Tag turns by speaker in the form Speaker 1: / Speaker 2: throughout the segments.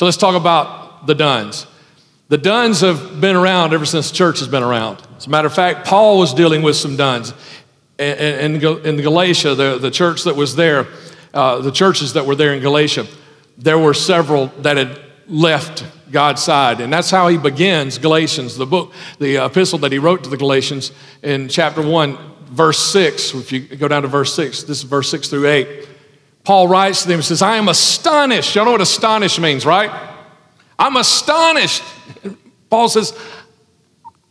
Speaker 1: So let's talk about the Dones. The Dones have been around ever since church has been around. As a matter of fact, Paul was dealing with some Dones. In, in, Galatia, the, the church that was there, uh, the churches that were there in Galatia, there were several that had left God's side. And that's how he begins Galatians, the book, the epistle that he wrote to the Galatians in chapter 1, verse 6. If you go down to verse 6, this is verse 6 through 8. Paul writes to them and says, I am astonished. Y'all know what astonished means, right? I'm astonished. Paul says,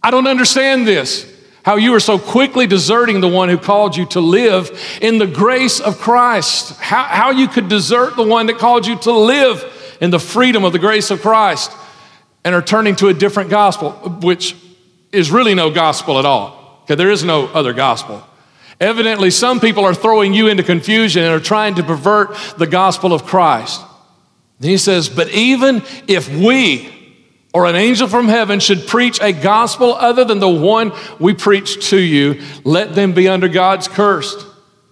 Speaker 1: I don't understand this. How you are so quickly deserting the one who called you to live in the grace of Christ. How, how you could desert the one that called you to live in the freedom of the grace of Christ and are turning to a different gospel, which is really no gospel at all, because there is no other gospel. Evidently, some people are throwing you into confusion and are trying to pervert the gospel of Christ. He says, But even if we or an angel from heaven should preach a gospel other than the one we preach to you, let them be under God's curse.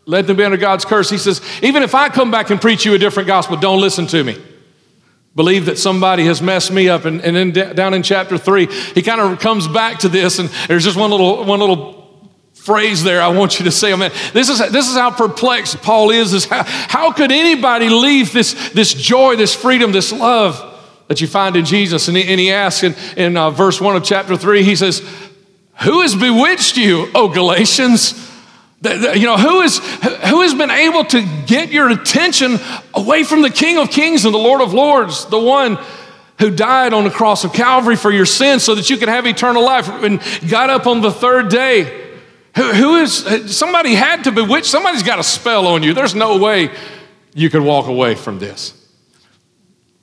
Speaker 1: Let them be under God's curse. He says, Even if I come back and preach you a different gospel, don't listen to me believe that somebody has messed me up. And, and then down in chapter three, he kind of comes back to this, and there's just one little, one little phrase there I want you to say. amen. this is, this is how perplexed Paul is, is how, how could anybody leave this, this joy, this freedom, this love that you find in Jesus? And he, and he asks in, in uh, verse one of chapter three, he says, who has bewitched you, O Galatians? You know, who, is, who has been able to get your attention away from the King of Kings and the Lord of Lords, the one who died on the cross of Calvary for your sins so that you could have eternal life and got up on the third day? Who, who is, somebody had to bewitch, somebody's got a spell on you. There's no way you could walk away from this.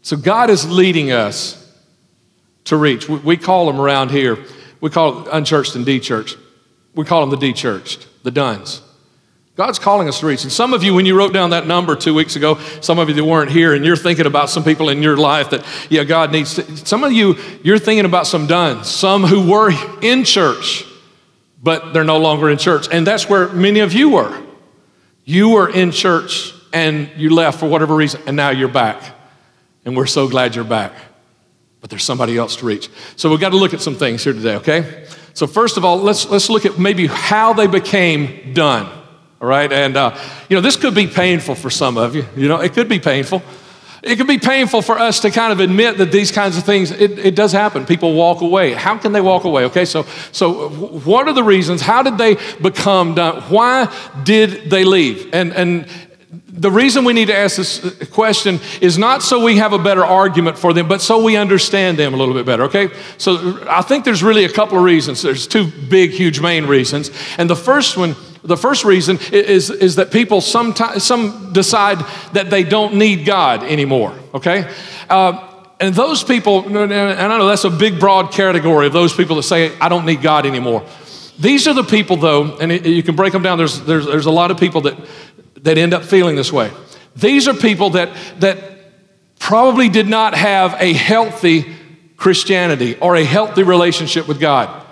Speaker 1: So God is leading us to reach. We, we call them around here, we call it unchurched and de-churched. We call them the de-churched the Dones. God's calling us to reach. And some of you, when you wrote down that number two weeks ago, some of you that weren't here, and you're thinking about some people in your life that, yeah, God needs to. Some of you, you're thinking about some Dones, some who were in church, but they're no longer in church. And that's where many of you were. You were in church and you left for whatever reason, and now you're back. And we're so glad you're back. But there's somebody else to reach. So we've got to look at some things here today, okay? So, first of all, let's, let's look at maybe how they became done. All right. And, uh, you know, this could be painful for some of you. You know, it could be painful. It can be painful for us to kind of admit that these kinds of things, it, it does happen. People walk away. How can they walk away? Okay, so, so what are the reasons? How did they become done? Why did they leave? And, and the reason we need to ask this question is not so we have a better argument for them, but so we understand them a little bit better, okay? So I think there's really a couple of reasons. There's two big, huge main reasons. And the first one, the first reason is, is that people sometimes some decide that they don't need God anymore, okay? Uh, and those people, and I know that's a big, broad category of those people that say, I don't need God anymore. These are the people, though, and it, you can break them down. There's, there's, there's a lot of people that that end up feeling this way. These are people that, that probably did not have a healthy Christianity or a healthy relationship with God.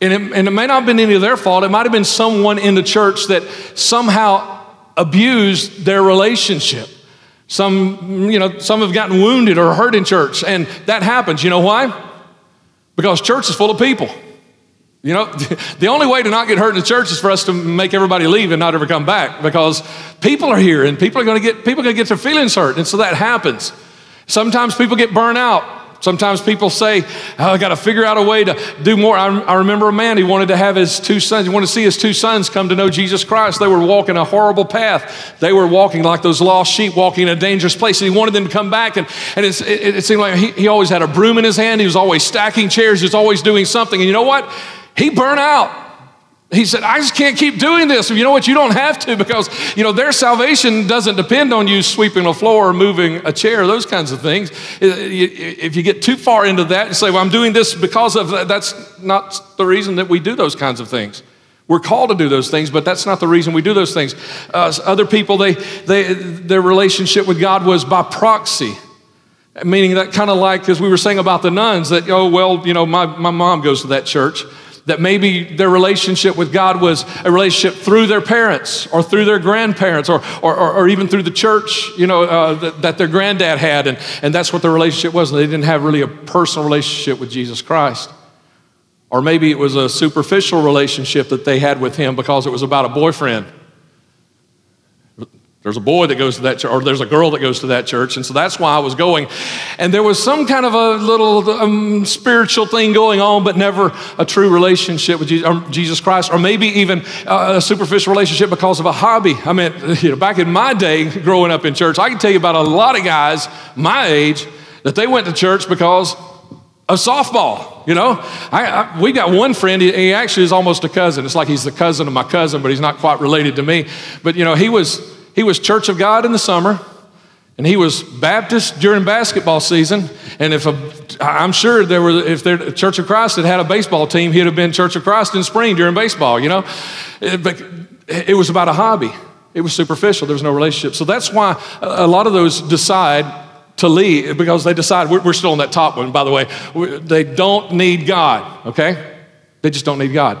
Speaker 1: And it, and it may not have been any of their fault. It might have been someone in the church that somehow abused their relationship. Some, you know, some have gotten wounded or hurt in church, and that happens. You know why? Because church is full of people. You know, the only way to not get hurt in the church is for us to make everybody leave and not ever come back because people are here and people are going to get people are going to get their feelings hurt, and so that happens. Sometimes people get burned out. Sometimes people say, oh, I got to figure out a way to do more. I, I, remember a man, he wanted to have his two sons, he wanted to see his two sons come to know Jesus Christ. They were walking a horrible path. They were walking like those lost sheep, walking in a dangerous place. And he wanted them to come back. And, and it, it, seemed like he, he always had a broom in his hand. He was always stacking chairs. He was always doing something. And you know what? He burned out. He said, I just can't keep doing this. You know what? You don't have to because, you know, their salvation doesn't depend on you sweeping a floor or moving a chair, those kinds of things. If you get too far into that and say, well, I'm doing this because of that, that's not the reason that we do those kinds of things. We're called to do those things, but that's not the reason we do those things. Uh, other people, they, they, their relationship with God was by proxy. Meaning that kind of like, as we were saying about the nones, that, oh, well, you know, my, my mom goes to that church That maybe their relationship with God was a relationship through their parents or through their grandparents or, or, or, or even through the church, you know, uh, that, that, their granddad had. And, and that's what their relationship was. And they didn't have really a personal relationship with Jesus Christ. Or maybe it was a superficial relationship that they had with him because it was about a boyfriend. There's a boy that goes to that church, or there's a girl that goes to that church, and so that's why I was going. And there was some kind of a little um, spiritual thing going on, but never a true relationship with Jesus Christ, or maybe even a superficial relationship because of a hobby. I mean, you know, back in my day, growing up in church, I can tell you about a lot of guys my age that they went to church because of softball. You know, I, I, we got one friend. He, he actually is almost a cousin. It's like he's the cousin of my cousin, but he's not quite related to me. But you know, he was he was Church of God in the summer, and he was Baptist during basketball season. And if a, I'm sure there were, if the Church of Christ had had a baseball team, he'd have been Church of Christ in spring during baseball. You know, it, but it was about a hobby. It was superficial. There was no relationship. So that's why a lot of those decide to leave because they decide we're, we're still on that top one. By the way, they don't need God. Okay, they just don't need God.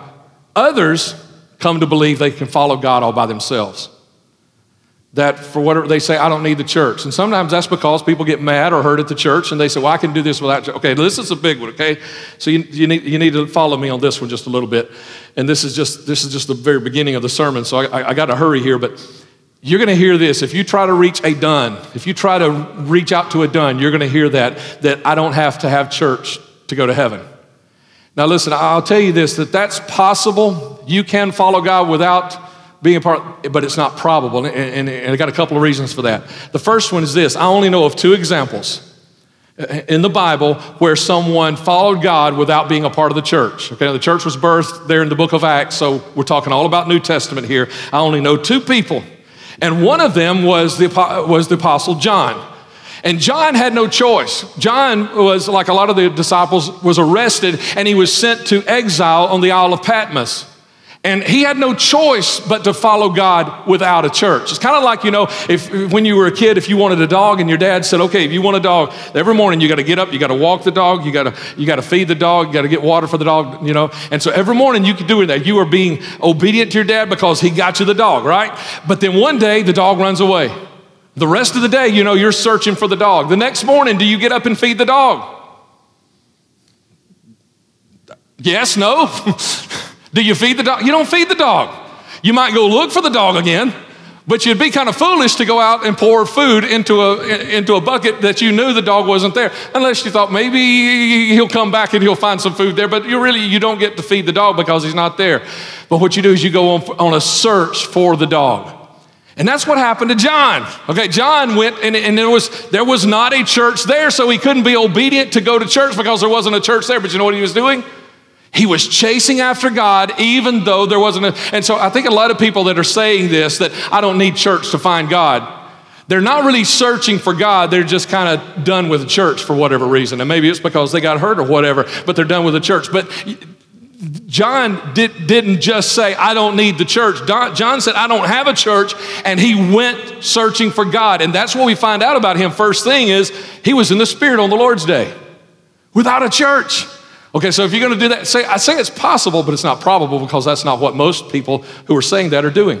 Speaker 1: Others come to believe they can follow God all by themselves that for whatever they say, I don't need the church. And sometimes that's because people get mad or hurt at the church and they say, Well, I can do this without. Okay, this is a big one, okay? So you, you, need, you need to follow me on this one just a little bit. And this is just this is just the very beginning of the sermon, so I, I, I got to hurry here, but you're going to hear this. If you try to reach a done, if you try to reach out to a done, you're going to hear that, that I don't have to have church to go to heaven. Now, listen, I'll tell you this that that's possible. You can follow God without being a part, but it's not probable. And, and, and I got a couple of reasons for that. The first one is this I only know of two examples in the Bible where someone followed God without being a part of the church. Okay, the church was birthed there in the book of Acts, so we're talking all about New Testament here. I only know two people, and one of them was the, was the Apostle John. And John had no choice. John was, like a lot of the disciples, was arrested and he was sent to exile on the Isle of Patmos. And he had no choice but to follow God without a church. It's kind of like, you know, if when you were a kid, if you wanted a dog and your dad said, okay, if you want a dog, every morning you got to get up, you got to walk the dog, you got to you got to feed the dog, you got to get water for the dog, you know. And so every morning you could do that. You are being obedient to your dad because he got you the dog, right? But then one day the dog runs away. The rest of the day, you know, you're searching for the dog. The next morning, do you get up and feed the dog? Yes, no. Do you feed the dog? You don't feed the dog. You might go look for the dog again, but you'd be kind of foolish to go out and pour food into a, into a bucket that you knew the dog wasn't there, unless you thought maybe he'll come back and he'll find some food there. But you really you don't get to feed the dog because he's not there. But what you do is you go on, on a search for the dog. And that's what happened to John. Okay, John went and, and there, was, there was not a church there, so he couldn't be obedient to go to church because there wasn't a church there. But you know what he was doing? He was chasing after God even though there wasn't a. And so I think a lot of people that are saying this that I don't need church to find God, they're not really searching for God. They're just kind of done with the church for whatever reason. And maybe it's because they got hurt or whatever, but they're done with the church. But John did, didn't just say, I don't need the church. John said, I don't have a church. And he went searching for God. And that's what we find out about him. First thing is, he was in the Spirit on the Lord's day without a church. Okay, so if you're going to do that, say, I say it's possible, but it's not probable because that's not what most people who are saying that are doing.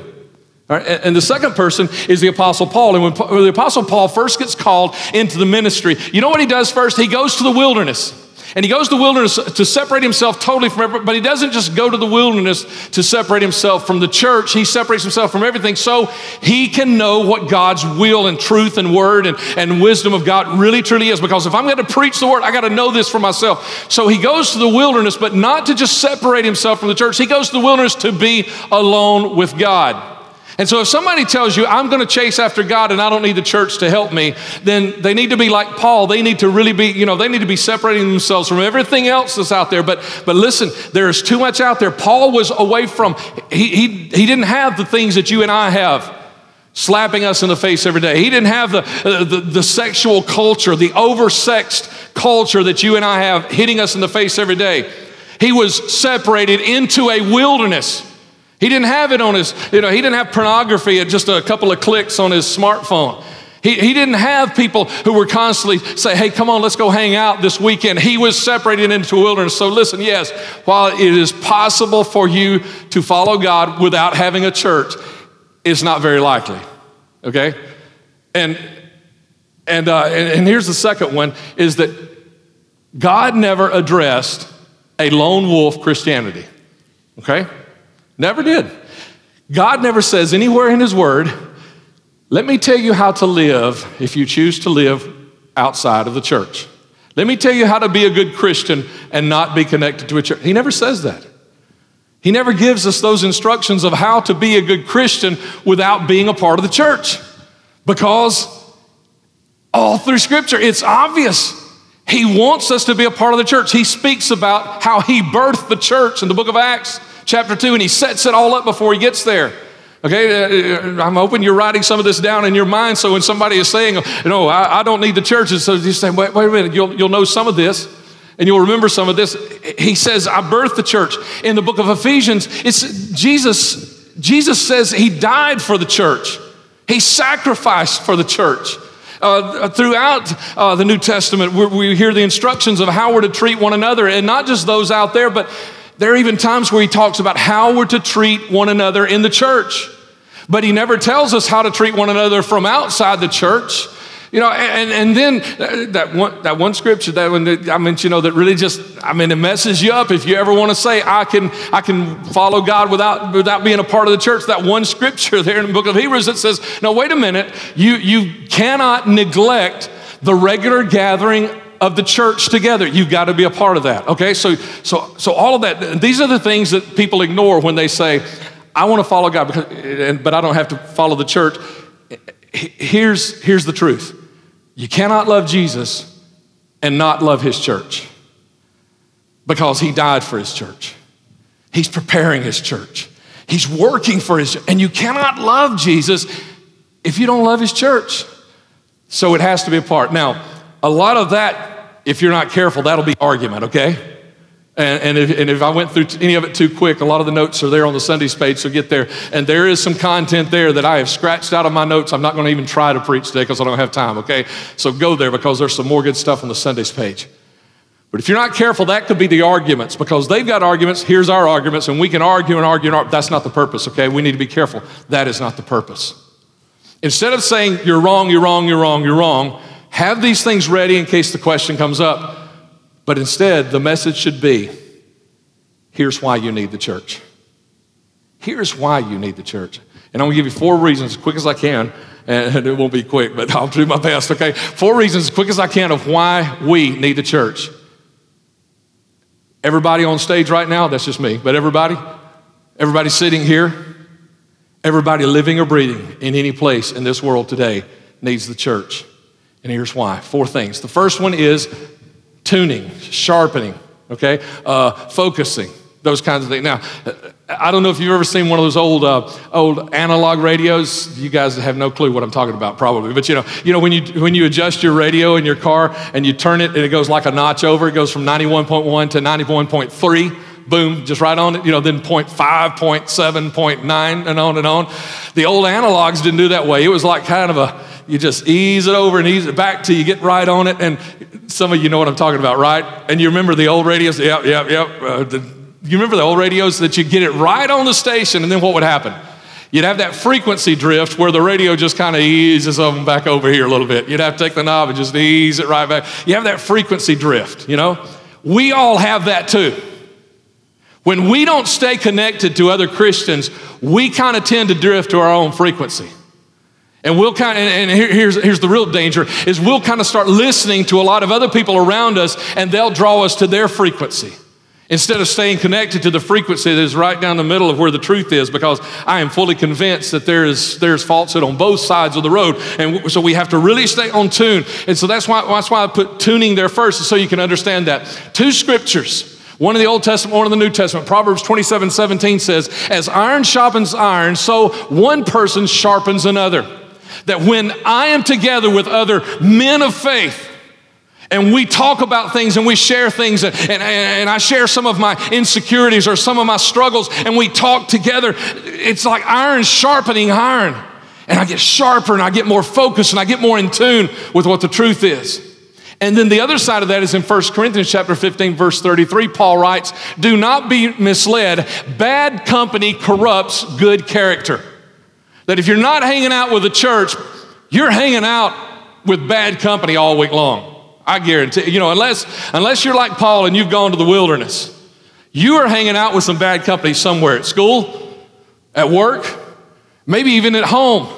Speaker 1: And the second person is the Apostle Paul. And when the Apostle Paul first gets called into the ministry, you know what he does first? He goes to the wilderness. And he goes to the wilderness to separate himself totally from everybody, but he doesn't just go to the wilderness to separate himself from the church. He separates himself from everything so he can know what God's will and truth and word and, and wisdom of God really truly is. Because if I'm going to preach the word, I got to know this for myself. So he goes to the wilderness, but not to just separate himself from the church. He goes to the wilderness to be alone with God. And so if somebody tells you, I'm going to chase after God and I don't need the church to help me, then they need to be like Paul. They need to really be, you know, they need to be separating themselves from everything else that's out there. But, but listen, there's too much out there. Paul was away from, he, he, he didn't have the things that you and I have slapping us in the face every day. He didn't have the, uh, the, the, sexual culture, the oversexed culture that you and I have hitting us in the face every day. He was separated into a wilderness. He didn't have it on his, you know, he didn't have pornography at just a couple of clicks on his smartphone. He, he didn't have people who were constantly say, hey, come on, let's go hang out this weekend. He was separated into a wilderness. So listen, yes, while it is possible for you to follow God without having a church, it's not very likely. Okay? And and, uh, and, and here's the second one is that God never addressed a lone wolf Christianity. Okay? Never did. God never says anywhere in His Word, let me tell you how to live if you choose to live outside of the church. Let me tell you how to be a good Christian and not be connected to a church. He never says that. He never gives us those instructions of how to be a good Christian without being a part of the church. Because all through Scripture, it's obvious. He wants us to be a part of the church. He speaks about how he birthed the church in the book of Acts, chapter 2, and he sets it all up before he gets there. Okay, uh, I'm hoping you're writing some of this down in your mind so when somebody is saying, No, I, I don't need the churches, so you say, Wait, wait a minute, you'll, you'll know some of this and you'll remember some of this. He says, I birthed the church. In the book of Ephesians, it's Jesus, Jesus says he died for the church, he sacrificed for the church. Uh, throughout uh, the New Testament, we hear the instructions of how we're to treat one another, and not just those out there, but there are even times where he talks about how we're to treat one another in the church. But he never tells us how to treat one another from outside the church. You know, and, and then uh, that one, that one scripture that I mean, you know, that really just, I mean, it messes you up if you ever want to say, I can, I can follow God without, without being a part of the church. That one scripture there in the book of Hebrews that says, no, wait a minute, you, you cannot neglect the regular gathering of the church together. You've got to be a part of that. Okay, so so so all of that. These are the things that people ignore when they say, "I want to follow God," because, but I don't have to follow the church. Here's here's the truth. You cannot love Jesus and not love his church because he died for his church. He's preparing his church. He's working for his and you cannot love Jesus if you don't love his church. So it has to be a part. Now, a lot of that, if you're not careful, that'll be argument, okay? And, and, if, and, if, I went through any of it too quick, a lot of the notes are there on the Sundays page, so get there. And there is some content there that I have scratched out of my notes. I'm not going to even try to preach today because I don't have time, okay? So go there because there's some more good stuff on the Sundays page. But if you're not careful, that could be the arguments because they've got arguments. Here's our arguments, and we can argue and argue and argue. That's not the purpose, okay? We need to be careful. That is not the purpose. Instead of saying, you're wrong, you're wrong, you're wrong, you're wrong, have these things ready in case the question comes up. But instead, the message should be here's why you need the church. Here's why you need the church. And I'm gonna give you four reasons as quick as I can, and it won't be quick, but I'll do my best, okay? Four reasons as quick as I can of why we need the church. Everybody on stage right now, that's just me, but everybody, everybody sitting here, everybody living or breathing in any place in this world today needs the church. And here's why four things. The first one is tuning, sharpening, okay? Uh, focusing, those kinds of things. Now, I don't know if you've ever seen one of those old, uh, old analog radios. You guys have no clue what I'm talking about, probably. But you know, you know when you when you adjust your radio in your car and you turn it and it goes like a notch over, it goes from 91.1 to 91.3 boom, just right on it, you know, then 0.5, 0.7, 0.9, and on and on. The old analogs didn't do that way. It was like kind of a, you just ease it over and ease it back till you get right on it. And some of you know what I'm talking about, right? And you remember the old radios? Yep, yep, yep. Uh, the, you remember the old radios that you get it right on the station, and then what would happen? You'd have that frequency drift where the radio just kind of eases them back over here a little bit. You'd have to take the knob and just ease it right back. You have that frequency drift, you know? We all have that too. When we don't stay connected to other Christians, we kind of tend to drift to our own frequency. And we'll kind of, and here's, here's the real danger, is we'll kind of start listening to a lot of other people around us and they'll draw us to their frequency. Instead of staying connected to the frequency that is right down the middle of where the truth is, because I am fully convinced that there is, there's falsehood on both sides of the road. And so we have to really stay on tune. And so that's why, that's why I put tuning there first, so you can understand that. Two scriptures one in the Old Testament, one in the New Testament. Proverbs 27 17 says, As iron sharpens iron, so one person sharpens another. That when I am together with other men of faith, and we talk about things and we share things and, and, and, I share some of my insecurities or some of my struggles and we talk together. It's like iron sharpening iron. and I get sharper and I get more focused and I get more in tune with what the truth is. And then the other side of that is in 1 Corinthians chapter 15 verse 33 Paul writes, "Do not be misled. Bad company corrupts good character." That if you're not hanging out with the church, you're hanging out with bad company all week long. I guarantee, you know, unless unless you're like Paul and you've gone to the wilderness, you are hanging out with some bad company somewhere at school, at work, maybe even at home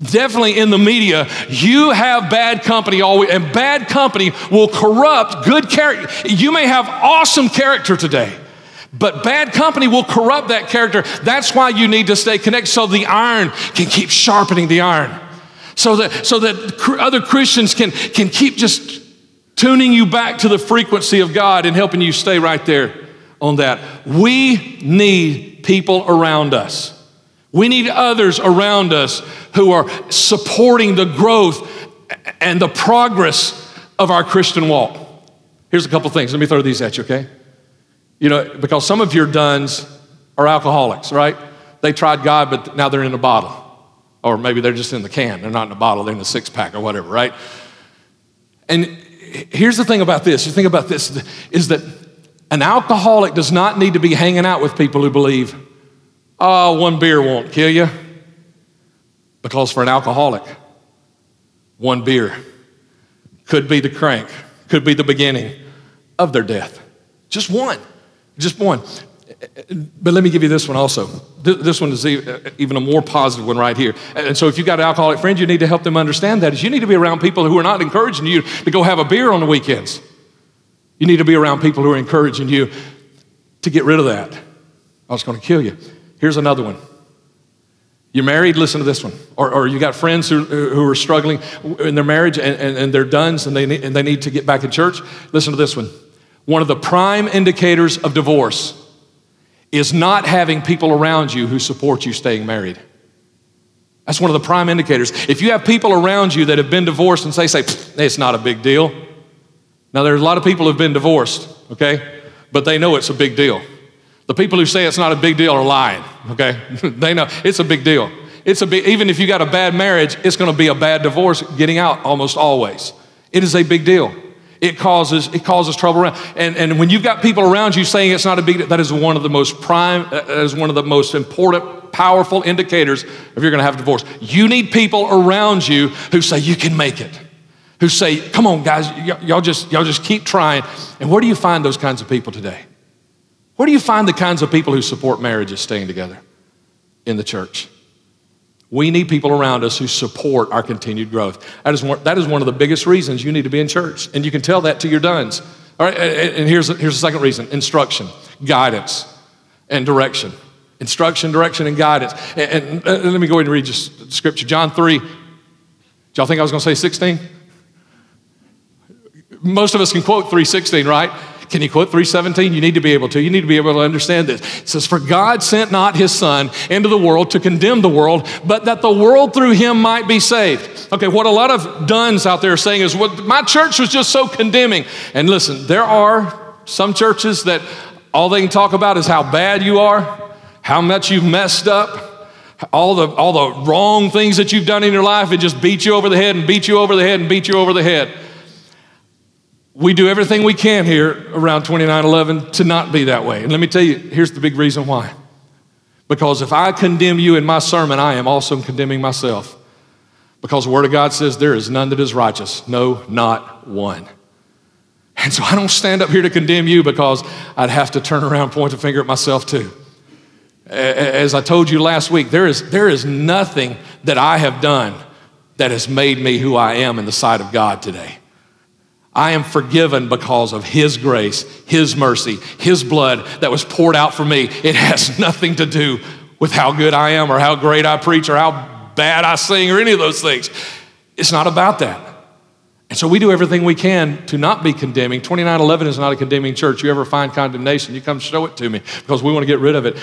Speaker 1: definitely in the media, you have bad company always, and bad company will corrupt good character. You may have awesome character today. But bad company will corrupt that character. That's why you need to stay connected so the iron can keep sharpening the iron. So that, so that other Christians can, can keep just tuning you back to the frequency of God and helping you stay right there on that. We need people around us. We need others around us who are supporting the growth and the progress of our Christian walk. Here's a couple things. Let me throw these at you, okay? You know, because some of your dones are alcoholics, right? They tried God, but now they're in a bottle. Or maybe they're just in the can. They're not in a bottle, they're in a six pack or whatever, right? And here's the thing about this you think about this is that an alcoholic does not need to be hanging out with people who believe Oh, one beer won't kill you. Because for an alcoholic, one beer could be the crank, could be the beginning of their death. Just one, just one. But let me give you this one also. This one is even a more positive one right here. And so, if you've got an alcoholic friend, you need to help them understand that. Is you need to be around people who are not encouraging you to go have a beer on the weekends. You need to be around people who are encouraging you to get rid of that. I was going to kill you. Here's another one. You're married, listen to this one. Or, or you got friends who, who are struggling in their marriage and, and, and they're done and they, need, and they need to get back in church. Listen to this one. One of the prime indicators of divorce is not having people around you who support you staying married. That's one of the prime indicators. If you have people around you that have been divorced and say, say, it's not a big deal. Now, there's a lot of people who've been divorced, okay? But they know it's a big deal. The people who say it's not a big deal are lying, okay? they know it's a big deal. It's a big, even if you got a bad marriage, it's gonna be a bad divorce getting out almost always. It is a big deal. It causes, it causes trouble around. And, and when you've got people around you saying it's not a big deal, that is one of the most prime, that is one of the most important, powerful indicators if you're gonna have a divorce. You need people around you who say you can make it. Who say, come on, guys, y- y'all just, y'all just keep trying. And where do you find those kinds of people today? Where do you find the kinds of people who support marriages staying together? In the church. We need people around us who support our continued growth. That is, one, that is one of the biggest reasons you need to be in church. And you can tell that to your dones. All right, and here's, here's the second reason instruction, guidance, and direction. Instruction, direction, and guidance. And, and, and let me go ahead and read just scripture. John 3. Did y'all think I was going to say 16? Most of us can quote 316, right? Can you quote 317? You need to be able to. You need to be able to understand this. It says, For God sent not his son into the world to condemn the world, but that the world through him might be saved. Okay, what a lot of dones out there are saying is, well, my church was just so condemning. And listen, there are some churches that all they can talk about is how bad you are, how much you've messed up all the, all the wrong things that you've done in your life and just beat you over the head and beat you over the head and beat you over the head. We do everything we can here around 2911 to not be that way. And let me tell you, here's the big reason why. Because if I condemn you in my sermon, I am also condemning myself. Because the Word of God says there is none that is righteous, no, not one. And so I don't stand up here to condemn you because I'd have to turn around, point a finger at myself too. As I told you last week, there is, there is nothing that I have done that has made me who I am in the sight of God today. I am forgiven because of His grace, His mercy, His blood that was poured out for me. It has nothing to do with how good I am or how great I preach or how bad I sing or any of those things. It's not about that. And so we do everything we can to not be condemning. 2911 is not a condemning church. You ever find condemnation, you come show it to me because we want to get rid of it.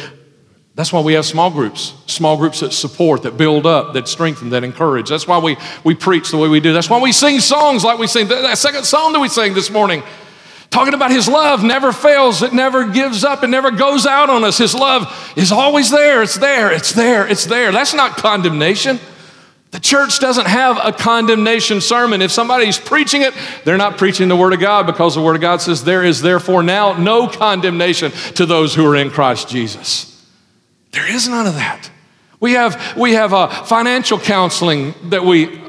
Speaker 1: That's why we have small groups, small groups that support, that build up, that strengthen, that encourage. That's why we, we preach the way we do. That's why we sing songs like we sing. That second song that we sang this morning, talking about His love never fails, it never gives up, it never goes out on us. His love is always there, it's there, it's there, it's there. That's not condemnation. The church doesn't have a condemnation sermon. If somebody's preaching it, they're not preaching the Word of God because the Word of God says, There is therefore now no condemnation to those who are in Christ Jesus. There is none of that. We have, we have a financial counseling that we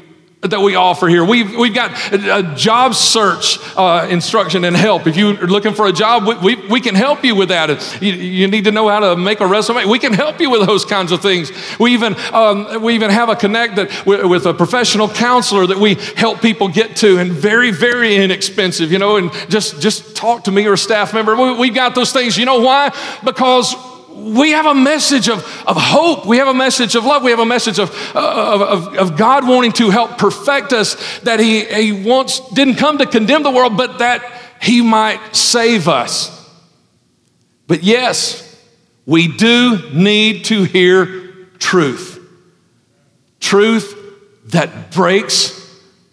Speaker 1: that we offer here. We've, we've got a, a job search uh, instruction and help. If you're looking for a job, we, we, we can help you with that. You, you, need to know how to make a resume. We can help you with those kinds of things. We even, um, we even have a connect that, with, with, a professional counselor that we help people get to and very, very inexpensive, you know, and just, just talk to me or a staff member. We, we've got those things. You know why? Because we have a message of, of hope. We have a message of love. We have a message of, of, of, God wanting to help perfect us, that he, he wants, didn't come to condemn the world, but that He might save us. But yes, we do need to hear truth. Truth that breaks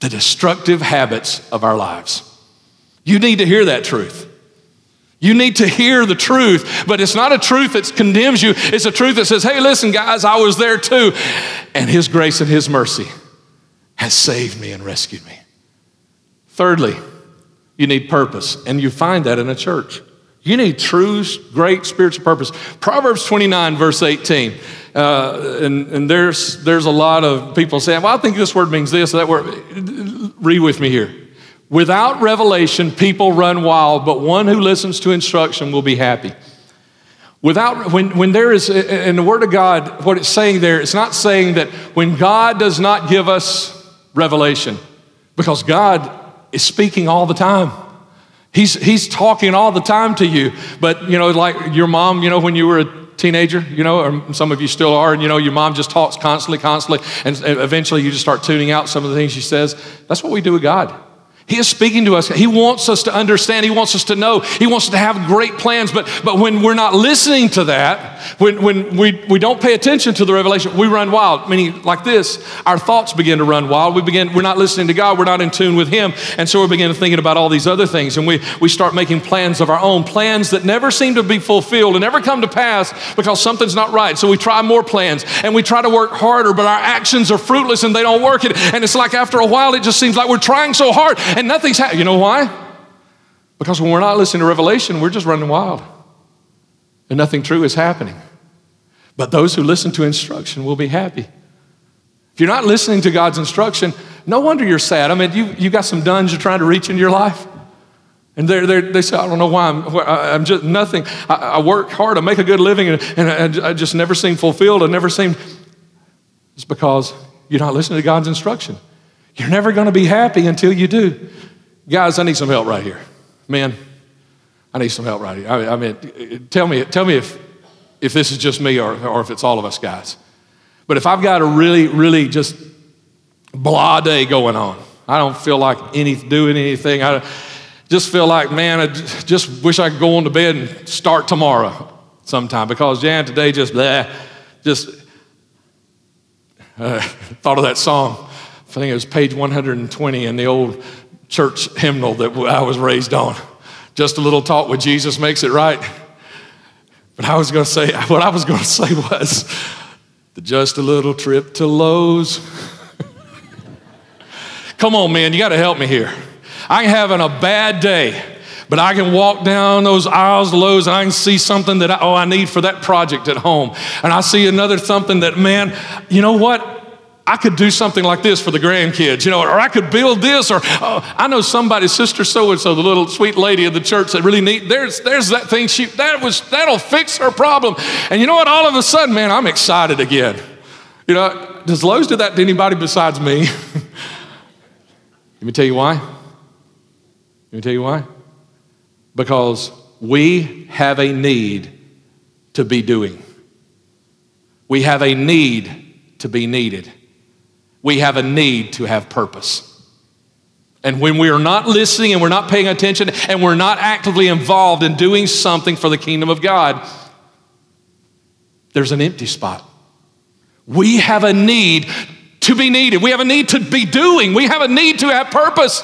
Speaker 1: the destructive habits of our lives. You need to hear that truth. You need to hear the truth, but it's not a truth that condemns you. It's a truth that says, hey, listen, guys, I was there too. And His grace and His mercy has saved me and rescued me. Thirdly, you need purpose, and you find that in a church. You need true, great spiritual purpose. Proverbs 29, verse 18. Uh, and, and there's, there's a lot of people saying, well, I think this word means this that word. Read with me here. Without revelation, people run wild, but one who listens to instruction will be happy. Without, when, when there is, in the Word of God, what it's saying there, it's not saying that when God does not give us revelation, because God is speaking all the time. He's, he's talking all the time to you. But, you know, like your mom, you know, when you were a teenager, you know, or some of you still are, and you know, your mom just talks constantly, constantly, and eventually you just start tuning out some of the things she says. That's what we do with God. He is speaking to us. He wants us to understand. He wants us to know. He wants us to have great plans. But, but when we're not listening to that, when, when we, we don't pay attention to the revelation, we run wild. Meaning, like this, our thoughts begin to run wild. We begin, we're not listening to God. We're not in tune with Him. And so we begin thinking about all these other things. And we, we start making plans of our own, plans that never seem to be fulfilled and never come to pass because something's not right. So we try more plans and we try to work harder, but our actions are fruitless and they don't work. And it's like after a while, it just seems like we're trying so hard and nothing's happening. You know why? Because when we're not listening to revelation, we're just running wild. And nothing true is happening. But those who listen to instruction will be happy. If you're not listening to God's instruction, no wonder you're sad. I mean, you, you got some dones you're trying to reach in your life. And they're, they're, they say, I don't know why I'm, I'm just nothing. I, I work hard, I make a good living, and, and I, I just never seem fulfilled. I never seem. It's because you're not listening to God's instruction. You're never going to be happy until you do. Guys, I need some help right here. Man, I need some help right here. I mean, I mean tell me, tell me if, if this is just me or, or if it's all of us guys. But if I've got a really, really just blah day going on, I don't feel like any, doing anything. I just feel like, man, I just wish I could go on to bed and start tomorrow sometime because, Jan, today just, bleh, just uh, thought of that song. I think it was page 120 in the old church hymnal that I was raised on. Just a little talk with Jesus makes it right. But I was going to say, what I was going to say was, just a little trip to Lowe's. Come on, man, you got to help me here. I'm having a bad day, but I can walk down those aisles, Lowe's, and I can see something that I, oh I need for that project at home, and I see another something that man, you know what? I could do something like this for the grandkids, you know, or I could build this, or oh, I know somebody's sister so and so, the little sweet lady of the church that really need. There's there's that thing. She that was that'll fix her problem. And you know what? All of a sudden, man, I'm excited again. You know, does Lowe's do that to anybody besides me? Let me tell you why. Let me tell you why. Because we have a need to be doing. We have a need to be needed we have a need to have purpose. And when we are not listening and we're not paying attention and we're not actively involved in doing something for the kingdom of God, there's an empty spot. We have a need to be needed. We have a need to be doing. We have a need to have purpose.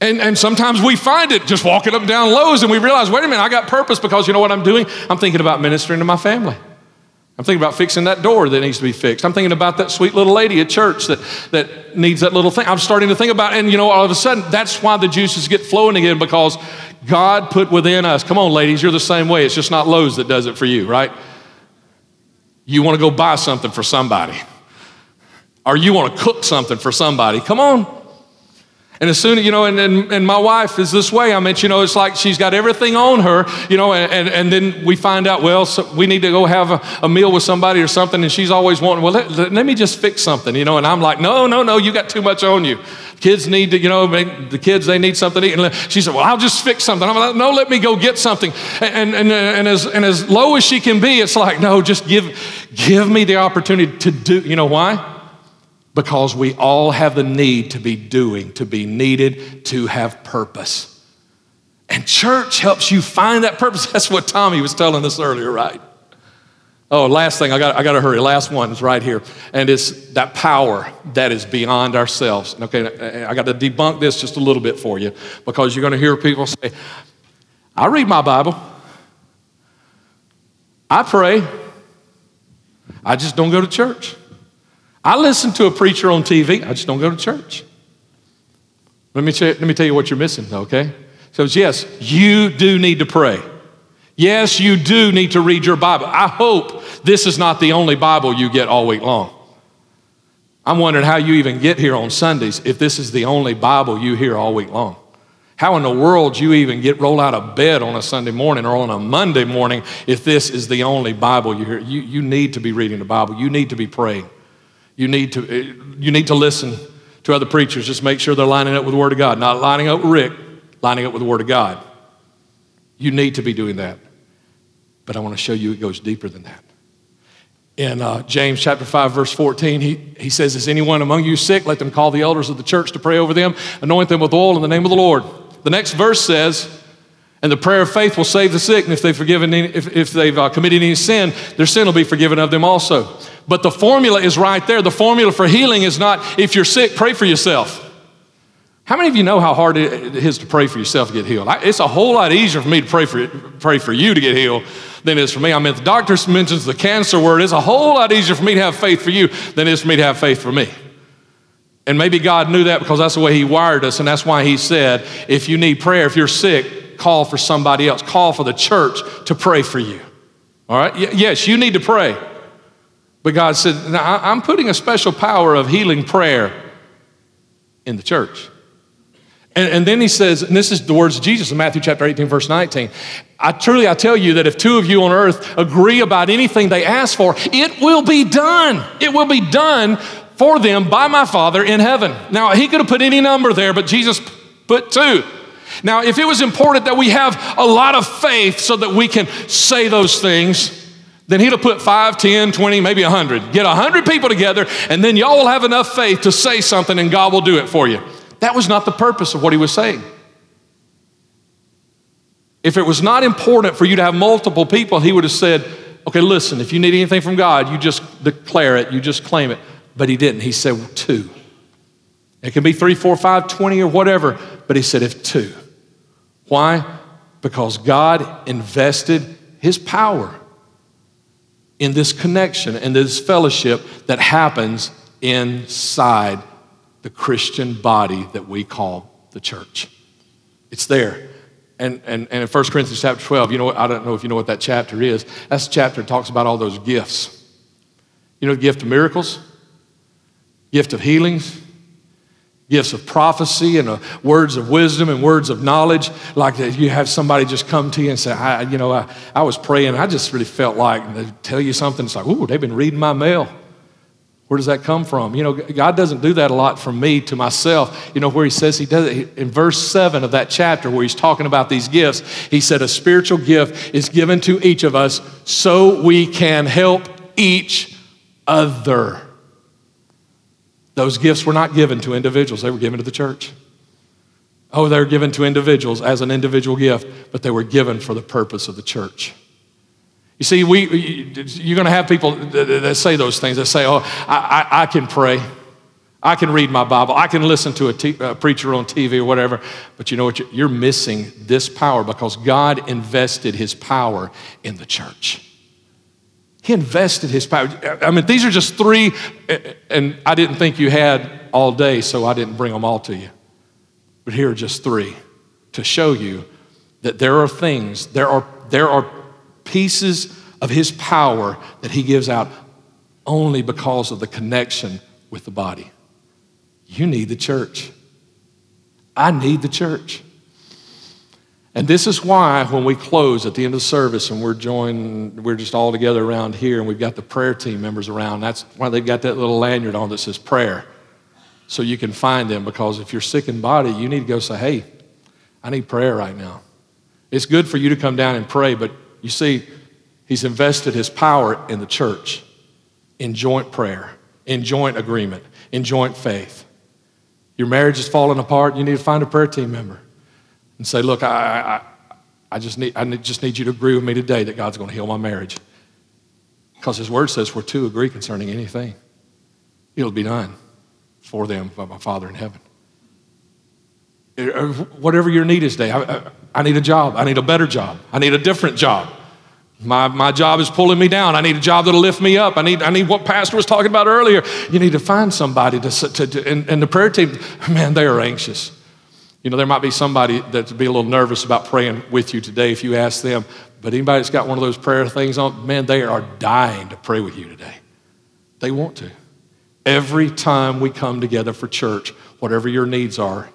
Speaker 1: And, and sometimes we find it just walking up and down Lowe's and we realize, wait a minute, I got purpose because you know what I'm doing? I'm thinking about ministering to my family. I'm thinking about fixing that door that needs to be fixed. I'm thinking about that sweet little lady at church that, that needs that little thing. I'm starting to think about, and you know, all of a sudden, that's why the juices get flowing again because God put within us. Come on, ladies, you're the same way. It's just not Lowe's that does it for you, right? You want to go buy something for somebody, or you want to cook something for somebody. Come on. And as soon as, you know, and, and, and my wife is this way. I mean, you know, it's like she's got everything on her, you know, and, and, and then we find out, well, so we need to go have a, a, meal with somebody or something. And she's always wanting, well, let, let, let, me just fix something, you know. And I'm like, no, no, no, you got too much on you. Kids need to, you know, the kids, they need something to eat. And she said, well, I'll just fix something. I'm like, no, let me go get something. And, and, uh, and, as, and as low as she can be, it's like, no, just give, give me the opportunity to do, you know why? Because we all have the need to be doing, to be needed, to have purpose. And church helps you find that purpose. That's what Tommy was telling us earlier, right? Oh, last thing, I got, I got to hurry. Last one is right here. And it's that power that is beyond ourselves. Okay, uh, uh, I got to debunk this just a little bit for you because you're going to hear people say, I read my Bible, I pray, I just don't go to church. I listen to a preacher on TV, I just don't go to church. Let me, let me tell you what you're missing, okay? So, yes, you do need to pray. Yes, you do need to read your Bible. I hope this is not the only Bible you get all week long. I'm wondering how you even get here on Sundays if this is the only Bible you hear all week long. How in the world you even get rolled out of bed on a Sunday morning or on a Monday morning if this is the only Bible you hear? You, you need to be reading the Bible. You need to be praying. You need to, eh, you need to listen to other preachers. Just make sure they're lining up with the Word of God, not lining up with Rick, lining up with the Word of God. You need to be doing that. But I want to show you it goes deeper than that. In uh, James chapter 5, verse 14, he, he says, Is anyone among you sick? Let them call the elders of the church to pray over them, anoint them with oil in the name of the Lord. The next verse says, and the prayer of faith will save the sick, and if they've, forgiven any, if, if they've uh, committed any sin, their sin will be forgiven of them also. But the formula is right there. The formula for healing is not if you're sick, pray for yourself. How many of you know how hard it is to pray for yourself to get healed? It's a whole lot easier for me to pray for, pray for you to get healed than it is for me. I mean, the doctor mentions the cancer word. It's a whole lot easier for me to have faith for you than it is for me to have faith for me. And maybe God knew that because that's the way He wired us, and that's why He said, if you need prayer, if you're sick, call for somebody else. Call for the church to pray for you. All right? yes, you need to pray. But God said, I'm putting a special power of healing prayer in the church. And, and, then he says, and this is the words of Jesus in Matthew chapter 18, verse 19. I truly, I tell you that if two of you on earth agree about anything they ask for, it will be done. It will be done for them by my Father in heaven. Now, he could have put any number there, but Jesus put two. Now, if it was important that we have a lot of faith so that we can say those things, then he'd have put 5, 10, 20, maybe 100. Get 100 people together, and then y'all will have enough faith to say something, and God will do it for you. That was not the purpose of what he was saying. If it was not important for you to have multiple people, he would have said, Okay, listen, if you need anything from God, you just declare it, you just claim it. But he didn't. He said two. It can be three, four, five, twenty, or whatever, but he said if two. Why? Because God invested his power in this connection and this fellowship that happens inside the Christian body that we call the church. It's there. And, and, and in 1 Corinthians chapter 12, you know, I don't know if you know what that chapter is. That's the chapter that talks about all those gifts. You know, the gift of miracles, gift of healings, gifts of prophecy and uh, words of wisdom and words of knowledge. Like that you have somebody just come to you and say, I, you know, I, I was praying. I just really felt like they tell you something. It's like, ooh, they've been reading my mail. Where does that come from? You know, God doesn't do that a lot from me to myself. You know, where He says He does it in verse 7 of that chapter where He's talking about these gifts, He said, A spiritual gift is given to each of us so we can help each other. Those gifts were not given to individuals, they were given to the church. Oh, they were given to individuals as an individual gift, but they were given for the purpose of the church. You see, we, you're going to have people that say those things that say, Oh, I, I, I can pray. I can read my Bible. I can listen to a, t- a preacher on TV or whatever. But you know what? You're missing this power because God invested his power in the church. He invested his power. I mean, these are just three, and I didn't think you had all day, so I didn't bring them all to you. But here are just three to show you that there are things, there are, there are pieces of his power that he gives out only because of the connection with the body. You need the church. I need the church. And this is why when we close at the end of the service and we're joined, we're just all together around here and we've got the prayer team members around, that's why they've got that little lanyard on that says prayer. So you can find them because if you're sick in body, you need to go say, hey, I need prayer right now. It's good for you to come down and pray, but you see, he's invested his power in the church, in joint prayer, in joint agreement, in joint faith. Your marriage is falling apart, you need to find a prayer team member and say, Look, I, I, I, just, need, I just need you to agree with me today that God's going to heal my marriage. Because His Word says, Where two agree concerning anything, it'll be done for them by my Father in heaven. Uh, uh, whatever your need is today, I, I need a job. I need a better job. I need a different job. My, my job is pulling me down. I need a job that'll lift me up. I need, I need what Pastor was talking about earlier. You need to find somebody to, to, to and, and the prayer team, man, they are anxious. You know, there might be somebody that'd be a little nervous about praying with you today if you ask them. But anybody that's got one of those prayer things on, man, they are dying to pray with you today. They want to. Every time we come together for church, whatever your needs are,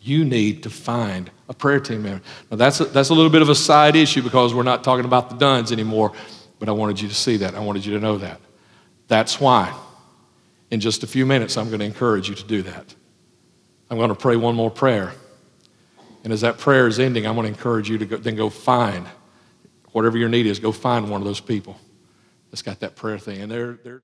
Speaker 1: you need to find a prayer team member. Now, that's a, that's a little bit of a side issue because we're not talking about the Dones anymore, but I wanted you to see that. I wanted you to know that. That's why, in just a few minutes, I'm going to encourage you to do that. I'm going to pray one more prayer. And as that prayer is ending, I want to encourage you to go, then go find whatever your need is, go find one of those people that's got that prayer thing. And they're, they're